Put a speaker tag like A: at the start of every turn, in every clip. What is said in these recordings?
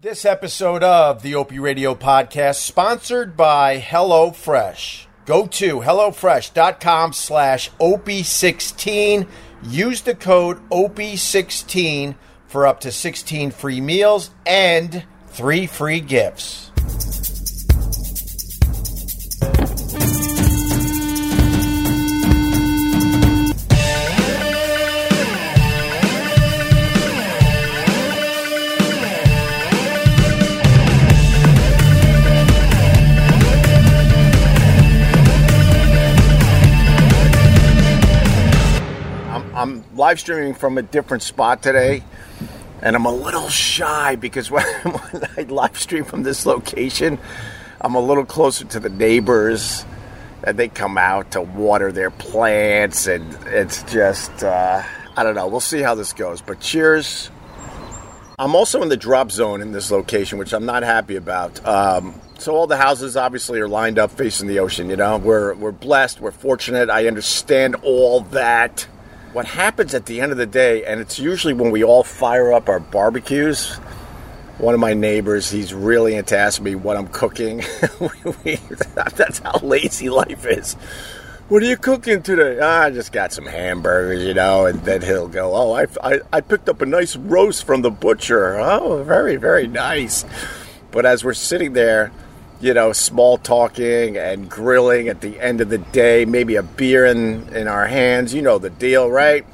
A: This episode of the Opie Radio podcast sponsored by HelloFresh. Go to HelloFresh.com slash Opie16. Use the code OP16 for up to 16 free meals and three free gifts. Live streaming from a different spot today, and I'm a little shy because when, when I live stream from this location, I'm a little closer to the neighbors, and they come out to water their plants, and it's just, uh, I don't know. We'll see how this goes. But cheers. I'm also in the drop zone in this location, which I'm not happy about. Um, so all the houses obviously are lined up facing the ocean. You know, we're we're blessed, we're fortunate. I understand all that. What happens at the end of the day, and it's usually when we all fire up our barbecues. One of my neighbors, he's really into asking me what I'm cooking. That's how lazy life is. What are you cooking today? Ah, I just got some hamburgers, you know, and then he'll go, Oh, I, I, I picked up a nice roast from the butcher. Oh, very, very nice. But as we're sitting there, you know, small talking and grilling at the end of the day, maybe a beer in, in our hands, you know the deal, right?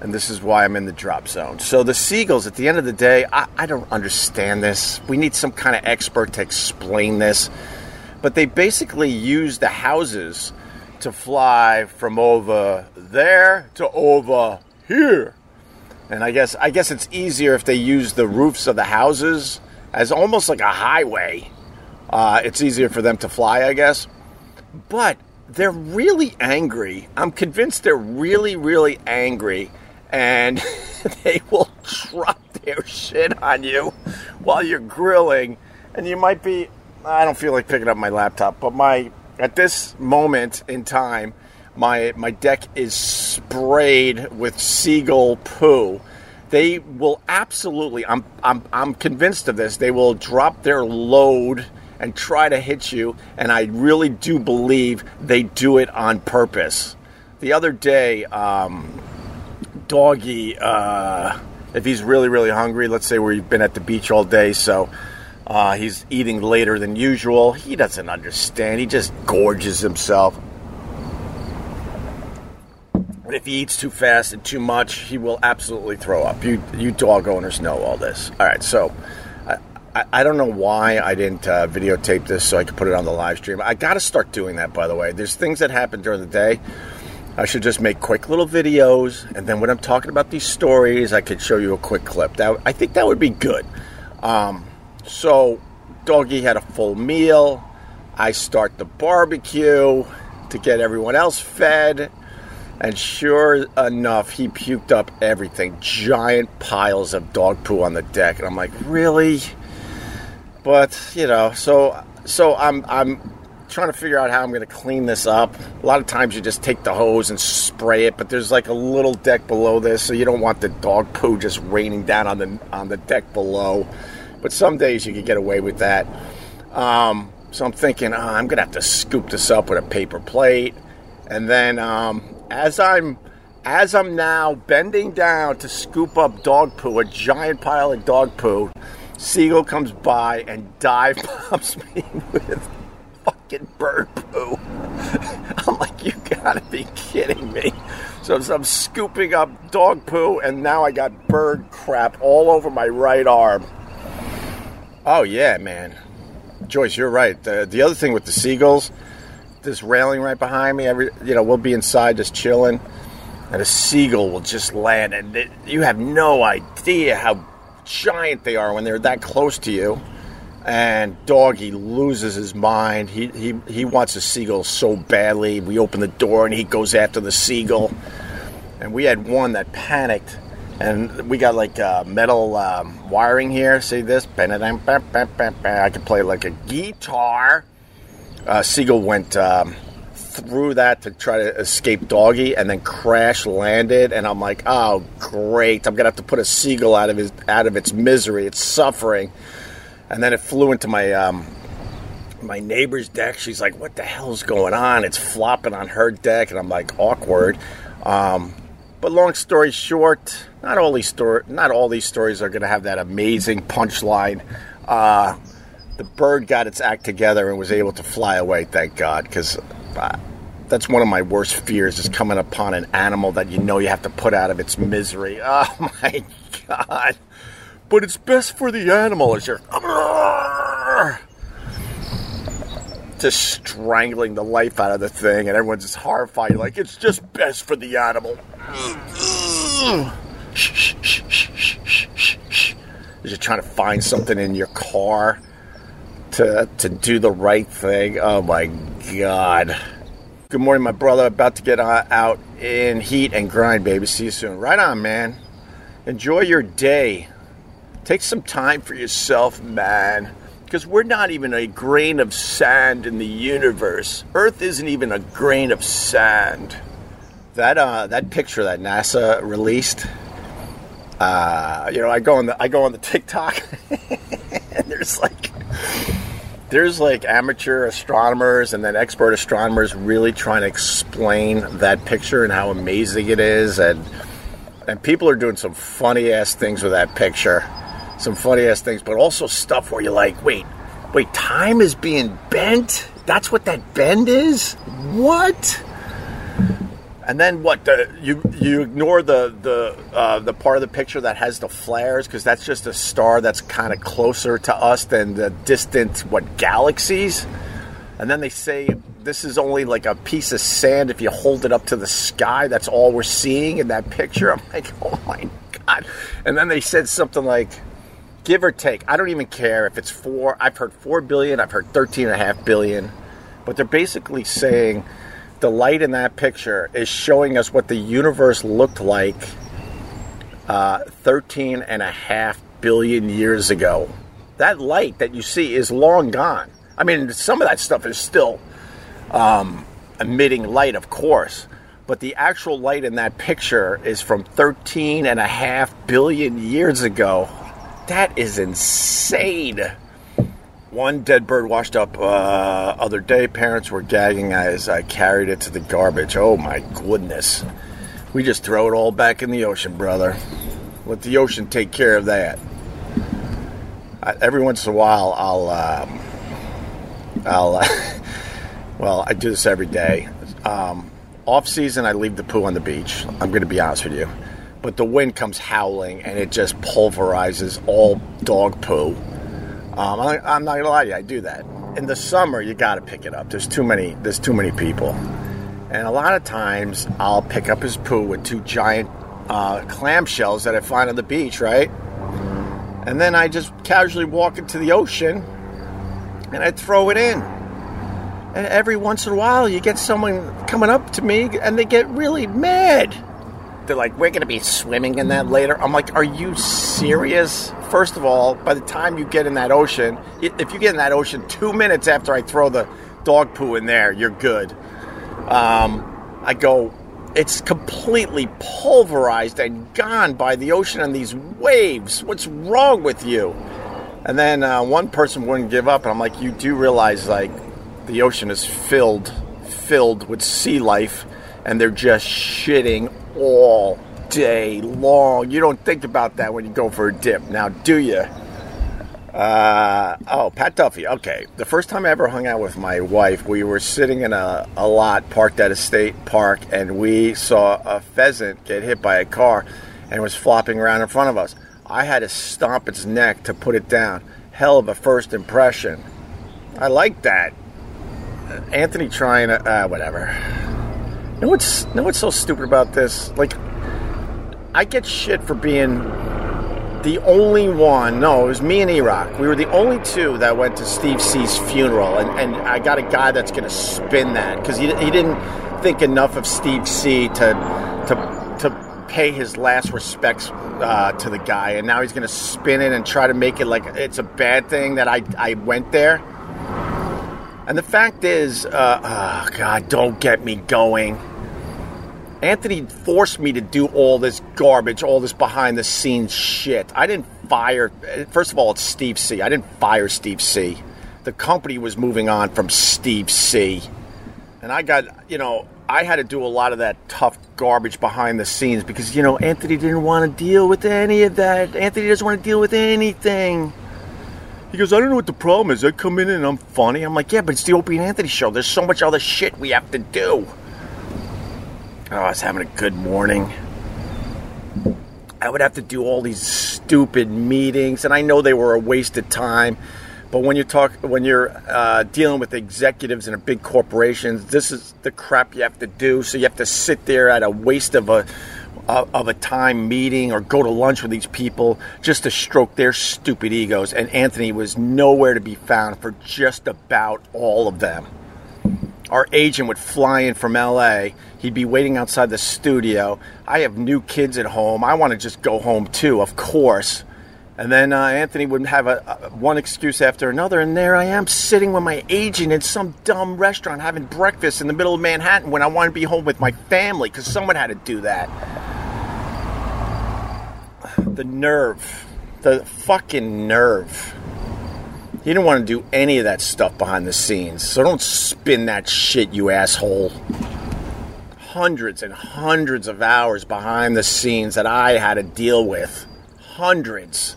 A: And this is why I'm in the drop zone. So the seagulls, at the end of the day, I, I don't understand this. We need some kind of expert to explain this. But they basically use the houses to fly from over there to over here. And I guess I guess it's easier if they use the roofs of the houses as almost like a highway. Uh, it's easier for them to fly, I guess. But they're really angry. I'm convinced they're really, really angry, and they will drop their shit on you while you're grilling. And you might be. I don't feel like picking up my laptop, but my at this moment in time, my my deck is sprayed with seagull poo. They will absolutely. I'm I'm I'm convinced of this. They will drop their load and try to hit you, and I really do believe they do it on purpose. The other day, um, doggy, uh, if he's really, really hungry, let's say we've been at the beach all day, so uh, he's eating later than usual. He doesn't understand. He just gorges himself. But if he eats too fast and too much, he will absolutely throw up. You, you dog owners know all this. All right, so I, I, don't know why I didn't uh, videotape this so I could put it on the live stream. I got to start doing that, by the way. There's things that happen during the day. I should just make quick little videos, and then when I'm talking about these stories, I could show you a quick clip. That I think that would be good. Um, so, doggy had a full meal. I start the barbecue to get everyone else fed, and sure enough, he puked up everything. Giant piles of dog poo on the deck, and I'm like, really? But you know, so so I'm I'm trying to figure out how I'm going to clean this up. A lot of times you just take the hose and spray it, but there's like a little deck below this, so you don't want the dog poo just raining down on the on the deck below. But some days you can get away with that. Um, so I'm thinking oh, I'm going to have to scoop this up with a paper plate, and then um, as I'm as I'm now bending down to scoop up dog poo, a giant pile of dog poo, Seagull comes by and dive bombs me with fucking bird poo. I'm like, you gotta be kidding me. So, so I'm scooping up dog poo, and now I got bird crap all over my right arm. Oh, yeah, man. Joyce, you're right. The, the other thing with the seagulls, this railing right behind me, every you know, we'll be inside just chilling, and a seagull will just land, and it, you have no idea how giant they are when they're that close to you. And Doggy loses his mind. He, he, he wants a seagull so badly. We open the door and he goes after the seagull. And we had one that panicked. And we got like uh, metal um, wiring here. See this? I could play like a guitar. Uh, seagull went um, through that to try to escape Doggy, and then crash landed. And I'm like, oh great! I'm gonna have to put a seagull out of his out of its misery, its suffering. and then it flew into my um, my neighbor's deck. She's like, "What the hell's going on?" It's flopping on her deck, and I'm like, awkward. Um, but long story short, not all these story, not all these stories are to have that amazing punchline. Uh, the bird got its act together and was able to fly away. Thank God, because uh, that's one of my worst fears is coming upon an animal that you know you have to put out of its misery. Oh my God! But it's best for the animal as you're just strangling the life out of the thing, and everyone's just horrified. Like, it's just best for the animal. Shh. You're trying to find something in your car to to do the right thing. Oh my God. Good morning, my brother. About to get out in heat and grind, baby. See you soon. Right on, man. Enjoy your day. Take some time for yourself, man because we're not even a grain of sand in the universe. Earth isn't even a grain of sand. That uh, that picture that NASA released, uh, you know, I go on the I go on the TikTok, and there's like there's like amateur astronomers and then expert astronomers really trying to explain that picture and how amazing it is, and and people are doing some funny ass things with that picture some funny ass things, but also stuff where you're like, wait, wait, time is being bent? That's what that bend is? What? And then what? The, you you ignore the the uh, the part of the picture that has the flares because that's just a star that's kind of closer to us than the distant what galaxies. And then they say this is only like a piece of sand if you hold it up to the sky. That's all we're seeing in that picture. I'm like, oh my god. And then they said something like give or take. I don't even care if it's four. I've heard four billion. I've heard thirteen and a half billion. But they're basically saying the light in that picture is showing us what the universe looked like uh, 13 and a half billion years ago. That light that you see is long gone. I mean, some of that stuff is still um, emitting light, of course, but the actual light in that picture is from 13 and a half billion years ago. That is insane. One dead bird washed up uh, other day. Parents were gagging as I carried it to the garbage. Oh my goodness. We just throw it all back in the ocean, brother. Let the ocean take care of that. I, every once in a while, I'll, um, I'll, uh, well, I do this every day. Um, off season, I leave the poo on the beach. I'm going to be honest with you but the wind comes howling and it just pulverizes all dog poo. Um, I, am not gonna lie to you, I do that. In the summer, you got to pick it up. There's too many. There's too many people, and a lot of times I'll pick up his poo with two giant uh, clamshells that I find on the beach, right? And then I just casually walk into the ocean and I throw it in. And every once in a while, you get someone coming up to me and they get really mad they're like, we're to be swimming in that later. I'm like, are you serious? First of all, by the time you get in that ocean, if you get in that ocean two minutes after I throw the dog poo in there, you're good. Um, I go, it's completely pulverized and gone by the ocean and these waves. What's wrong with you? And then uh, one person wouldn't give up, and I'm like, you do realize like the ocean is filled, filled with sea life, and they're just shitting all day long. You don't think about that when you go for a dip, now do you? Uh, oh, Pat Duffy. Okay. The first time I ever hung out with my wife, we were sitting in a, a lot parked at a state park, and we saw a pheasant get hit by a car and was flopping around in front of us. I had to stomp its neck to put it down. Hell of a first impression. I like that. Anthony trying to, uh, whatever. Know what's know what's so stupid about this? Like, I get shit for being the only one. No, it was me and E-Rock. We were the only two that went to Steve C's funeral, and, and I got a guy that's going to spin that because he, he didn't think enough of Steve C to to to pay his last respects uh, to the guy, and now he's going to spin it and try to make it like it's a bad thing that I I went there. And the fact is, uh, oh God, don't get me going. Anthony forced me to do all this garbage, all this behind the scenes shit. I didn't fire. First of all, it's Steve C. I didn't fire Steve C. The company was moving on from Steve C. And I got, you know, I had to do a lot of that tough garbage behind the scenes because, you know, Anthony didn't want to deal with any of that. Anthony doesn't want to deal with anything. He goes, I don't know what the problem is. I come in and I'm funny. I'm like, yeah, but it's the Opie and Anthony show. There's so much other shit we have to do. Oh, I was having a good morning. I would have to do all these stupid meetings, and I know they were a waste of time. But when you talk, when you're uh, dealing with executives in a big corporations, this is the crap you have to do. So you have to sit there at a waste of a of a time meeting or go to lunch with these people just to stroke their stupid egos. And Anthony was nowhere to be found for just about all of them our agent would fly in from LA. He'd be waiting outside the studio. I have new kids at home. I want to just go home too, of course. And then uh, Anthony would have a, a, one excuse after another, and there I am sitting with my agent in some dumb restaurant having breakfast in the middle of Manhattan when I want to be home with my family because someone had to do that. The nerve, the fucking nerve. He didn't want to do any of that stuff behind the scenes. So don't spin that shit, you asshole. Hundreds and hundreds of hours behind the scenes that I had to deal with. Hundreds.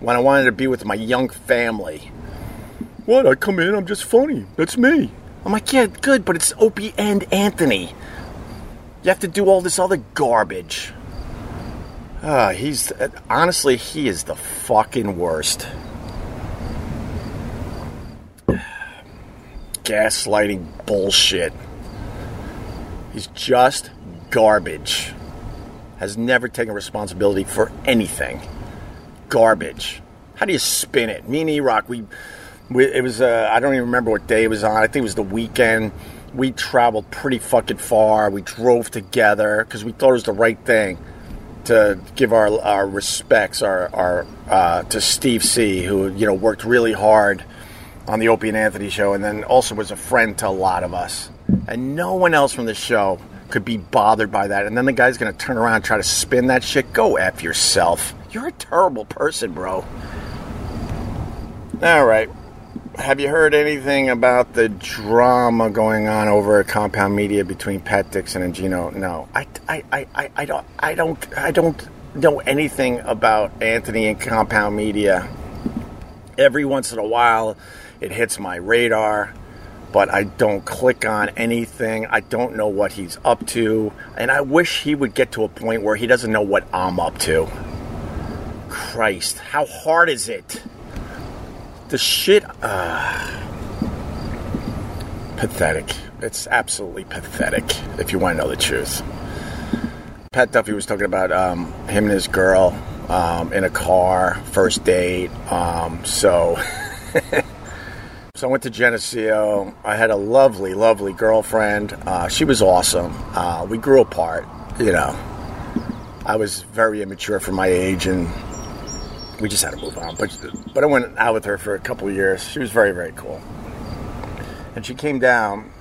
A: When I wanted to be with my young family. What? I come in, I'm just funny. That's me. I'm like, yeah, good, but it's Opie and Anthony. You have to do all this other garbage. Uh, he's honestly, he is the fucking worst. Gaslighting bullshit. He's just garbage. Has never taken responsibility for anything. Garbage. How do you spin it? Me and E-Rock, we, we it was uh, I don't even remember what day it was on. I think it was the weekend. We traveled pretty fucking far. We drove together because we thought it was the right thing to give our our respects our our uh, to Steve C, who you know worked really hard on the Opie and Anthony show, and then also was a friend to a lot of us. And no one else from the show could be bothered by that. And then the guy's going to turn around and try to spin that shit. Go F yourself. You're a terrible person, bro. All right. Have you heard anything about the drama going on over at Compound Media between Pat Dixon and Gino? No. I, I, I, I, don't I don't I don't know anything about Anthony and Compound Media. Every once in a while it hits my radar, but I don't click on anything. I don't know what he's up to. And I wish he would get to a point where he doesn't know what I'm up to. Christ, how hard is it? The shit. Uh, pathetic. It's absolutely pathetic, if you want to know the truth. Pat Duffy was talking about um, him and his girl um, in a car, first date. Um, so So I went to Geneseo. I had a lovely, lovely girlfriend. Uh, she was awesome. Uh, we grew apart, you know. I was very immature for my age, and we just had to move on. But but I went out with her for a couple years. She was very, very cool. And she came down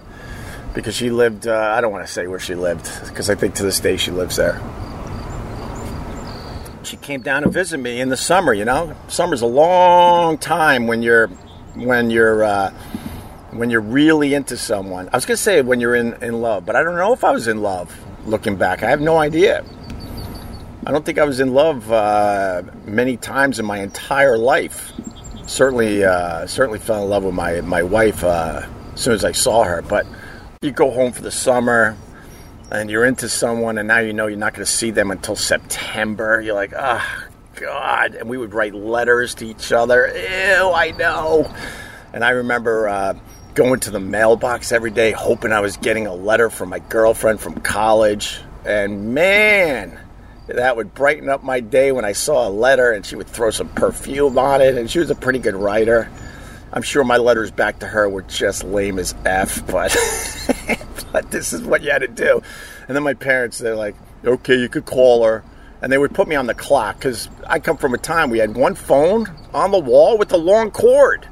A: because she lived. Uh, I don't want to say where she lived because I think to this day she lives there. She came down to visit me in the summer. You know, summer's a long time when you're when you're uh, when you're really into someone. I was gonna say when you're in in love, but I don't know if I was in love. Looking back, I have no idea. I don't think I was in love uh, many times in my entire life. Certainly, uh, certainly fell in love with my my wife uh, as soon as I saw her. But you go home for the summer, and you're into someone, and now you know you're not going to see them until September. You're like, ah, God. And we would write letters to each other. Ew, I know. And I remember uh, going to the mailbox every day, hoping I was getting a letter from my girlfriend from college. And man, that would brighten up my day when I saw a letter and she would throw some perfume on it. And she was a pretty good writer. I'm sure my letters back to her were just lame as F, but, but this is what you had to do. And then my parents, they're like, okay, you could call her and they would put me on the clock because I come from a time we had one phone on the wall with a long cord.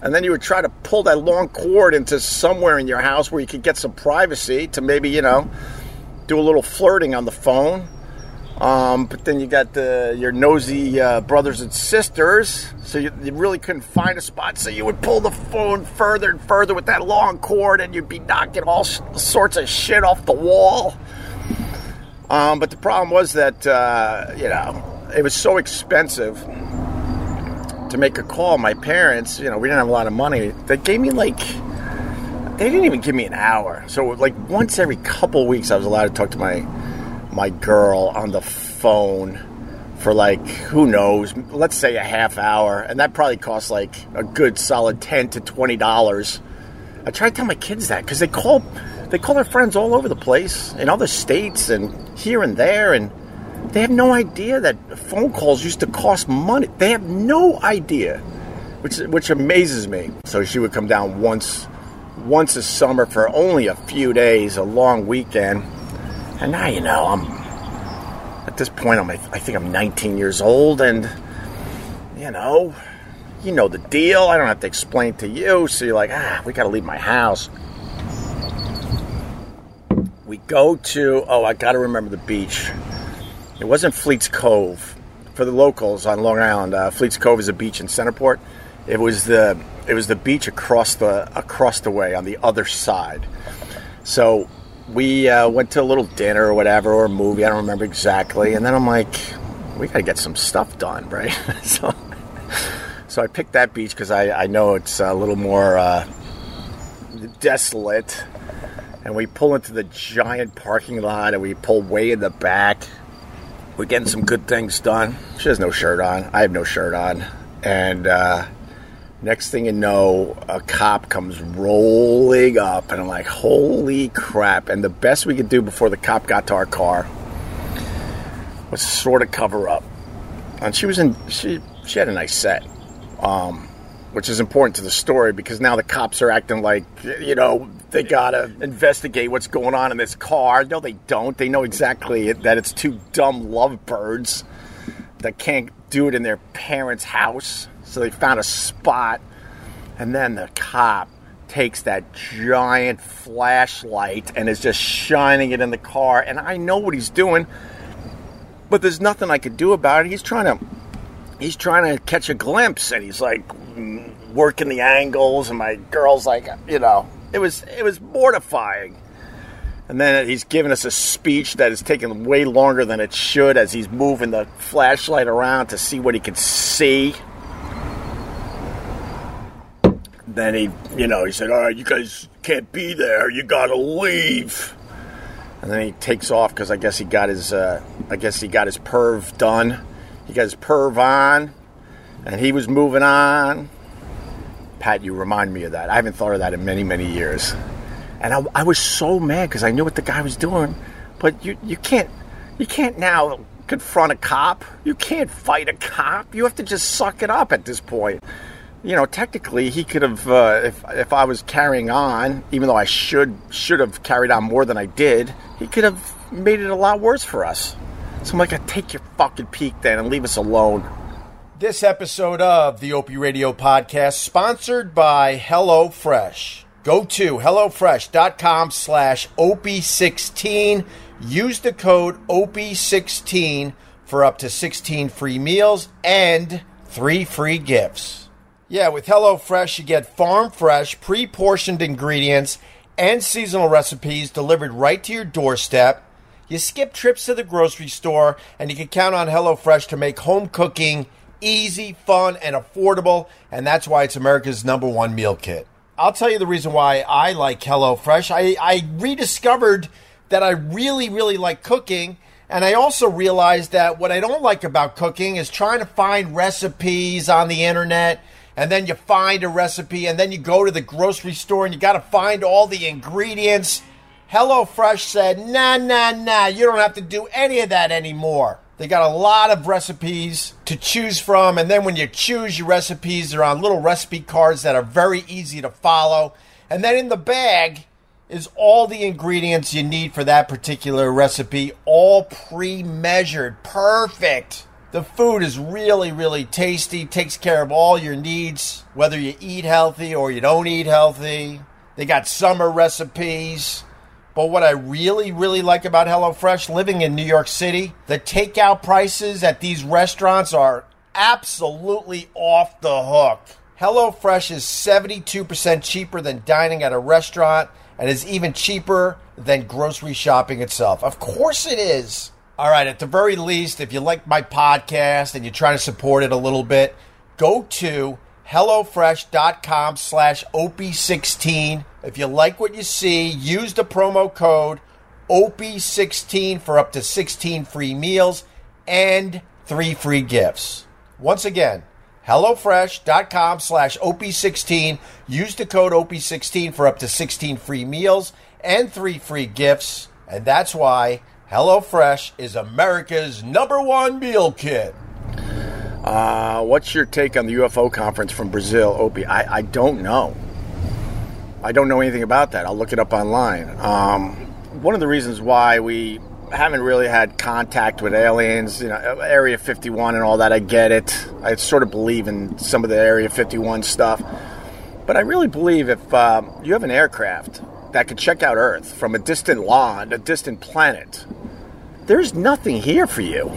A: And then you would try to pull that long cord into somewhere in your house where you could get some privacy to maybe, you know, do a little flirting on the phone. Um, but then you got the your nosy uh, brothers and sisters, so you, you, really couldn't find a spot. So you would pull the phone further and further with that long cord, and you'd be knocking all sorts of shit off the wall. Um, but the problem was that uh, you know it was so expensive to make a call. My parents, you know, we didn't have a lot of money. They gave me like they didn't even give me an hour. So like once every couple weeks, I was allowed to talk to my my girl on the phone for like who knows, let's say a half hour, and that probably costs like a good solid ten to twenty dollars. I try to tell my kids that because they call they call their friends all over the place in other states and here and there, and they have no idea that phone calls used to cost money. They have no idea, which which amazes me. So she would come down once once a summer for only a few days, a long weekend and now, you know, I'm at this point, I'm, I think I'm 19 years old, and, you know, you know the deal. I don't have to explain to you. So you're like, ah, we got to leave my house. We go to, oh, I got to remember the beach. It wasn't Fleets Cove. For the locals on Long Island, uh, Fleets Cove is a beach in Centerport. It was the it was the beach across the across the way on the other side. So we uh, went to a little dinner or whatever, or a movie. I don't remember exactly. And then I'm like, we got to get some stuff done, right? so, so I picked that beach because I, I know it's a little more uh, desolate. And we pull into the giant parking lot, and we pull way in the back. We're getting some good things done. She has no shirt on. I have no shirt on, and. Uh, Next thing you know, a cop comes rolling up, and I'm like, holy crap. And the best we could do before the cop got to our car was sort of cover up. And she was in, she, she had a nice set, um, which is important to the story because now the cops are acting like, you know, they gotta investigate what's going on in this car. No, they don't. They know exactly that it's two dumb lovebirds that can't do it in their parents' house so they found a spot, and then the cop takes that giant flashlight and is just shining it in the car. And I know what he's doing, but there's nothing I could do about it. He's trying to he's trying to catch a glimpse, and he's like working the angles, and my girl's like, you know, it was it was mortifying. And then he's giving us a speech that is taking way longer than it should as he's moving the flashlight around to see what he can see then he, you know, he said, "All right, you guys can't be there. You gotta leave." And then he takes off because I guess he got his, uh, I guess he got his perv done. He got his perv on, and he was moving on. Pat, you remind me of that. I haven't thought of that in many, many years. And I, I was so mad because I knew what the guy was doing. But you, you can't, you can't now confront a cop. You can't fight a cop. You have to just suck it up at this point you know, technically he could have, uh, if if I was carrying on, even though I should should have carried on more than I did, he could have made it a lot worse for us. So I'm like, I take your fucking peek then and leave us alone.
B: This episode of the Opie Radio podcast sponsored by HelloFresh. Go to hellofresh.com slash opie16. Use the code OP16 for up to 16 free meals and three free gifts. Yeah, with HelloFresh, you get farm fresh, pre portioned ingredients and seasonal recipes delivered right to your doorstep. You skip trips to the grocery store, and you can count on HelloFresh to make home cooking easy, fun, and affordable. And that's why it's America's number one meal kit. I'll tell you the reason why I like HelloFresh. I, I rediscovered that I really, really like cooking. And I also realized that what I don't like about cooking is trying to find recipes on the internet and then you find a recipe, and then you go to the grocery store and you got to find all the ingredients. HelloFresh said, nah, nah, nah, you don't have to do any of that anymore. They got a lot of recipes to choose from, and then when you choose your recipes, they're on little recipe cards that are very easy to follow. And then in the bag is all the ingredients you need for that particular recipe, all pre measured. Perfect. The food is really, really tasty, takes care of all your needs, whether you eat healthy or you don't eat healthy. They got summer recipes, But what I really, really like about HelloFresh living in New York City, the takeout prices at these restaurants are absolutely off the hook. HelloFresh is 72% cheaper than dining at a restaurant and is even cheaper than grocery shopping itself. Of course it is. All right, at the very least, if you like my podcast and you're trying to support it a little bit, go to HelloFresh.com slash OP16. If you like what you see, use the promo code OP16 for up to 16 free meals and three free gifts. Once again, HelloFresh.com slash OP16. Use the code OP16 for up to 16 free meals and three free gifts. And that's why HelloFresh is America's number one meal kit.
A: Uh, what's your take on the UFO conference from Brazil, Opie? I, I don't know. I don't know anything about that. I'll look it up online. Um, one of the reasons why we haven't really had contact with aliens, you know, Area 51 and all that, I get it. I sort of believe in some of the Area 51 stuff. But I really believe if uh, you have an aircraft that could check out Earth from a distant land, a distant planet, there's nothing here for you.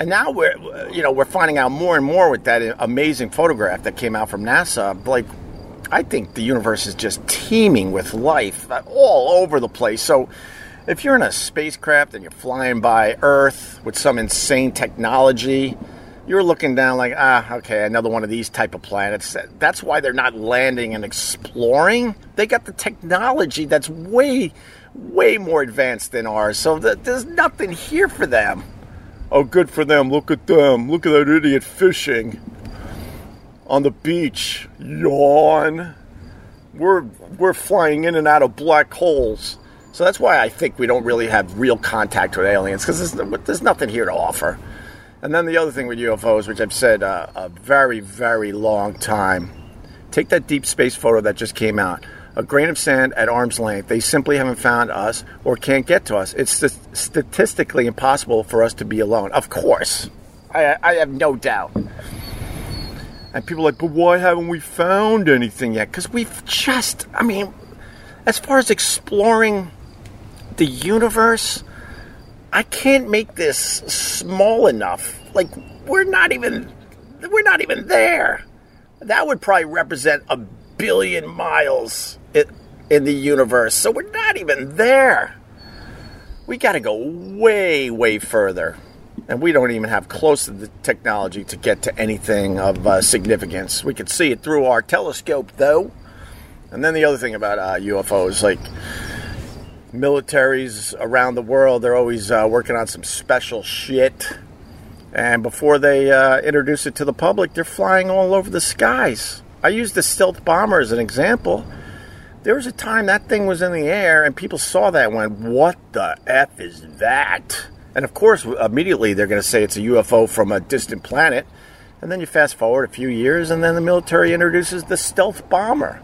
A: And now we're, you know, we're finding out more and more with that amazing photograph that came out from NASA. Like, I think the universe is just teeming with life all over the place. So, if you're in a spacecraft and you're flying by Earth with some insane technology, you're looking down like, ah, okay, another one of these type of planets. That's why they're not landing and exploring. They got the technology that's way, way more advanced than ours. So there's nothing here for them. Oh, good for them. Look at them. Look at that idiot fishing on the beach. Yawn. We're we're flying in and out of black holes. So that's why I think we don't really have real contact with aliens because there's, there's, nothing here to offer. And then the other thing with UFOs, which I've said uh, a very, very long time, take that deep space photo that just came out a grain of sand at arm's length. They simply haven't found us or can't get to us. It's st- statistically impossible for us to be alone. Of course. I, I have no doubt. And people are like, but why haven't we found anything yet? Because we've just, I mean, as far as exploring the universe, I can't make this small enough. Like, we're not even, we're not even there. That would probably represent a billion miles in the universe. So we're not even there. We got to go way, way further. And we don't even have close to the technology to get to anything of uh, significance. We could see it through our telescope, though. And then the other thing about uh, UFOs, like militaries around the world, they're always uh, working on some special shit. And before they uh, introduce it to the public, they're flying all over the skies. I use the stealth bomber as an example. There was a time that thing was in the air and people saw that and went, What the F is that? And of course, immediately they're going to say it's a UFO from a distant planet. And then you fast forward a few years, and then the military introduces the stealth bomber.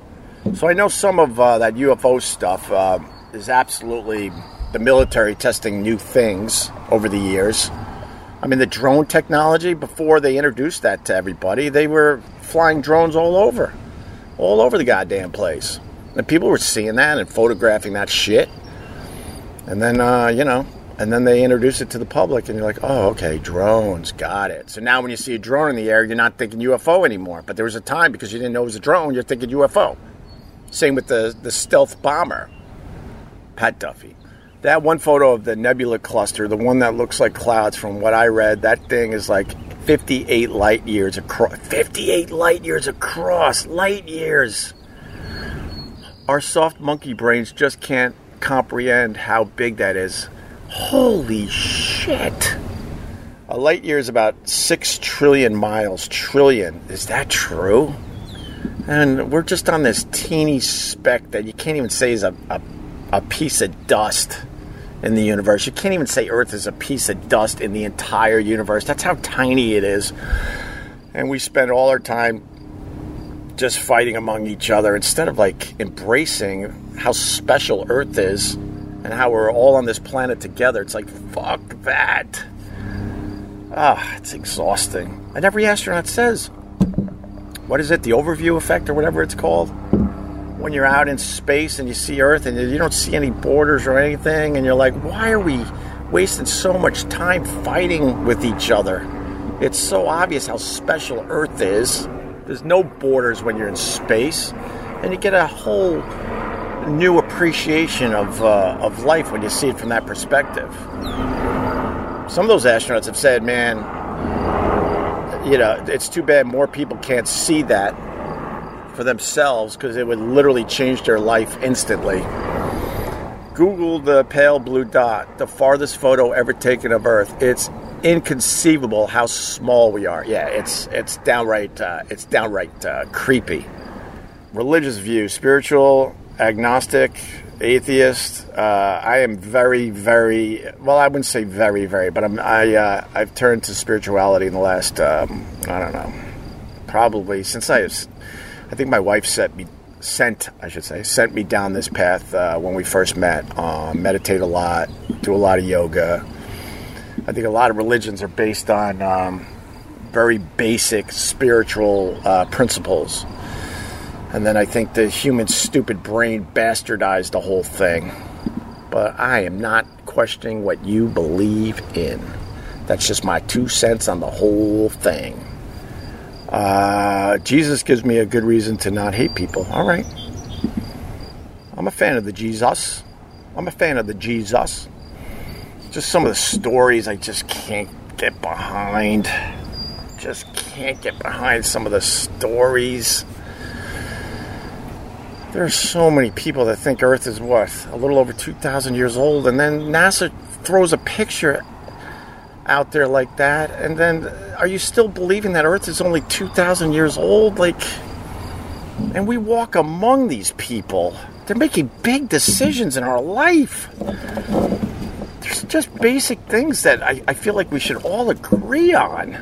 A: So I know some of uh, that UFO stuff uh, is absolutely the military testing new things over the years. I mean, the drone technology, before they introduced that to everybody, they were flying drones all over, all over the goddamn place. And people were seeing that and photographing that shit. And then, uh, you know, and then they introduce it to the public, and you're like, oh, okay, drones, got it. So now when you see a drone in the air, you're not thinking UFO anymore. But there was a time because you didn't know it was a drone, you're thinking UFO. Same with the, the stealth bomber, Pat Duffy. That one photo of the nebula cluster, the one that looks like clouds, from what I read, that thing is like 58 light years across. 58 light years across. Light years. Our soft monkey brains just can't comprehend how big that is. Holy shit. A light year is about 6 trillion miles. Trillion. Is that true? And we're just on this teeny speck that you can't even say is a, a, a piece of dust in the universe. You can't even say Earth is a piece of dust in the entire universe. That's how tiny it is. And we spend all our time just fighting among each other instead of like embracing how special Earth is and how we're all on this planet together. It's like, fuck that. Ah, it's exhausting. And every astronaut says, what is it, the overview effect or whatever it's called? when you're out in space and you see Earth and you don't see any borders or anything, and you're like, why are we wasting so much time fighting with each other? It's so obvious how special Earth is. There's no borders when you're in space, and you get a whole new appreciation of, uh, of life when you see it from that perspective. Some of those astronauts have said, man, you know, it's too bad more people can't see that for themselves because it would literally change their life instantly. Google the pale blue dot, the farthest photo ever taken of Earth. It's inconceivable how small we are. Yeah, it's it's downright uh, it's downright uh, creepy. Religious view, spiritual, agnostic, atheist. Uh, I am very, very well. I wouldn't say very, very, but I'm, I uh, I've turned to spirituality in the last um, I don't know, probably since I was. I think my wife sent me sent I should say sent me down this path uh, when we first met. Uh, meditate a lot, do a lot of yoga. I think a lot of religions are based on um, very basic spiritual uh, principles and then I think the human stupid brain bastardized the whole thing. But I am not questioning what you believe in. That's just my two cents on the whole thing. Uh, Jesus gives me a good reason to not hate people. All right. I'm a fan of the Jesus. I'm a fan of the Jesus. Just some of the stories I just can't get behind. Just can't get behind some of the stories. There are so many people that think Earth is what? A little over 2,000 years old, and then NASA throws a picture out there like that, and then are you still believing that Earth is only 2,000 years old? Like, and we walk among these people. They're making big decisions in our life. There's just basic things that I, I feel like we should all agree on.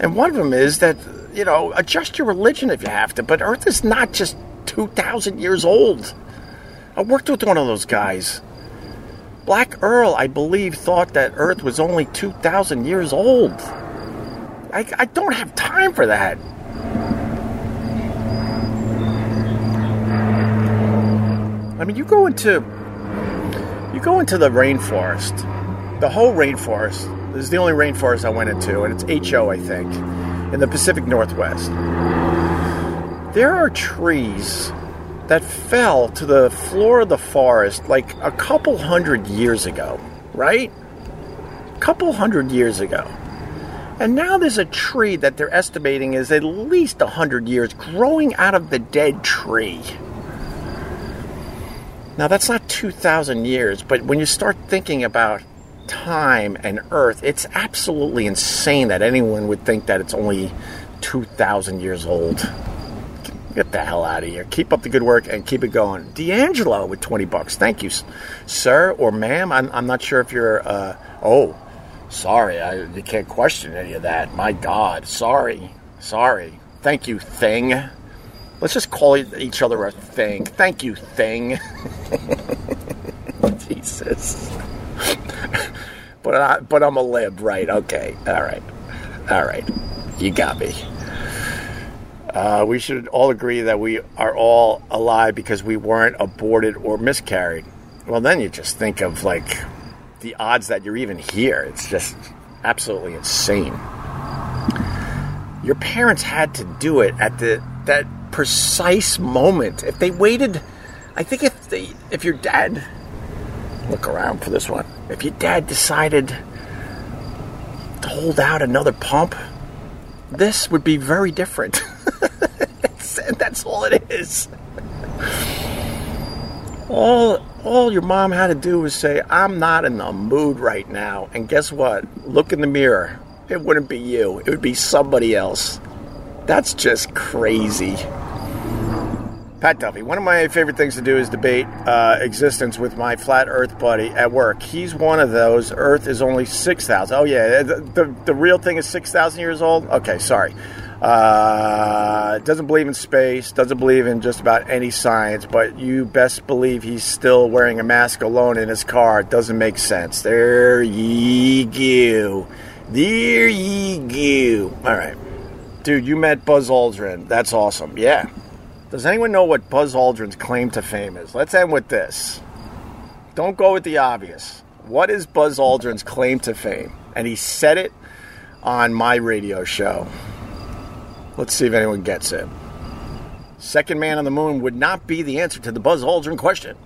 A: And one of them is that, you know, adjust your religion if you have to, but Earth is not just 2,000 years old. I worked with one of those guys. Black Earl, I believe, thought that Earth was only 2,000 years old. I, I don't have time for that. I mean, you go into go into the rainforest. The whole rainforest. This is the only rainforest I went into, and it's Hoh, I think, in the Pacific Northwest. There are trees that fell to the floor of the forest like a couple hundred years ago, right? A couple hundred years ago. And now there's a tree that they're estimating is at least a hundred years growing out of the dead tree. Now that's not 2,000 years, but when you start thinking about time and Earth, it's absolutely insane that anyone would think that it's only 2,000 years old. Get the hell out of here. Keep up the good work and keep it going. D'Angelo with 20 bucks. Thank you, sir or ma'am. I'm, I'm not sure if you're, uh, oh, sorry. I, you can't question any of that. My God. Sorry. Sorry. Thank you, thing. Let's just call each other a thing. Thank you, thing. Jesus. but, I, but I'm a lib, right? Okay. All right. All right. You got me. Uh, we should all agree that we are all alive because we weren't aborted or miscarried. Well, then you just think of like the odds that you're even here. It's just absolutely insane. Your parents had to do it at the that precise moment. If they waited, I think if they if your dad look around for this one. If your dad decided to hold out another pump, this would be very different. That's all it is. All all your mom had to do was say, "I'm not in the mood right now." And guess what? Look in the mirror. It wouldn't be you. It would be somebody else. That's just crazy. Pat Duffy. One of my favorite things to do is debate uh, existence with my flat Earth buddy at work. He's one of those. Earth is only six thousand. Oh yeah, the, the, the real thing is six thousand years old. Okay, sorry. Uh, doesn't believe in space, doesn't believe in just about any science, but you best believe he's still wearing a mask alone in his car. It doesn't make sense. There ye go. There ye go. All right. Dude, you met Buzz Aldrin. That's awesome. Yeah. Does anyone know what Buzz Aldrin's claim to fame is? Let's end with this. Don't go with the obvious. What is Buzz Aldrin's claim to fame? And he said it on my radio show. Let's see if anyone gets it. Second man on the moon would not be the answer to the Buzz Aldrin question.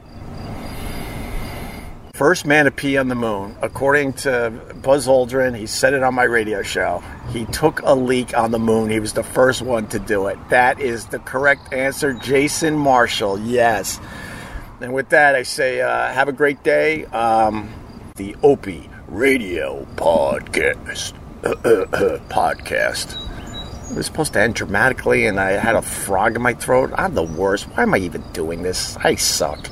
A: First man to pee on the moon, according to Buzz Aldrin, he said it on my radio show. He took a leak on the moon. He was the first one to do it. That is the correct answer, Jason Marshall. Yes. And with that, I say, uh, have a great day. Um, the Opie Radio Podcast. podcast. It was supposed to end dramatically, and I had a frog in my throat. I'm the worst. Why am I even doing this? I suck.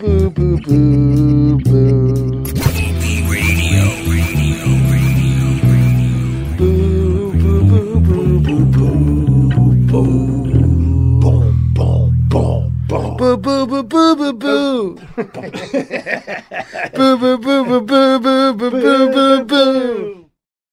C: boo, boo, boo, boo. Radio, radio, radio, boo, boo, boo, boo, boo, boo, boo.
A: Boom, boom, boom. Boo boo boo boo boo boo.
C: boo boo boo boo boo boo boo boo boo boo.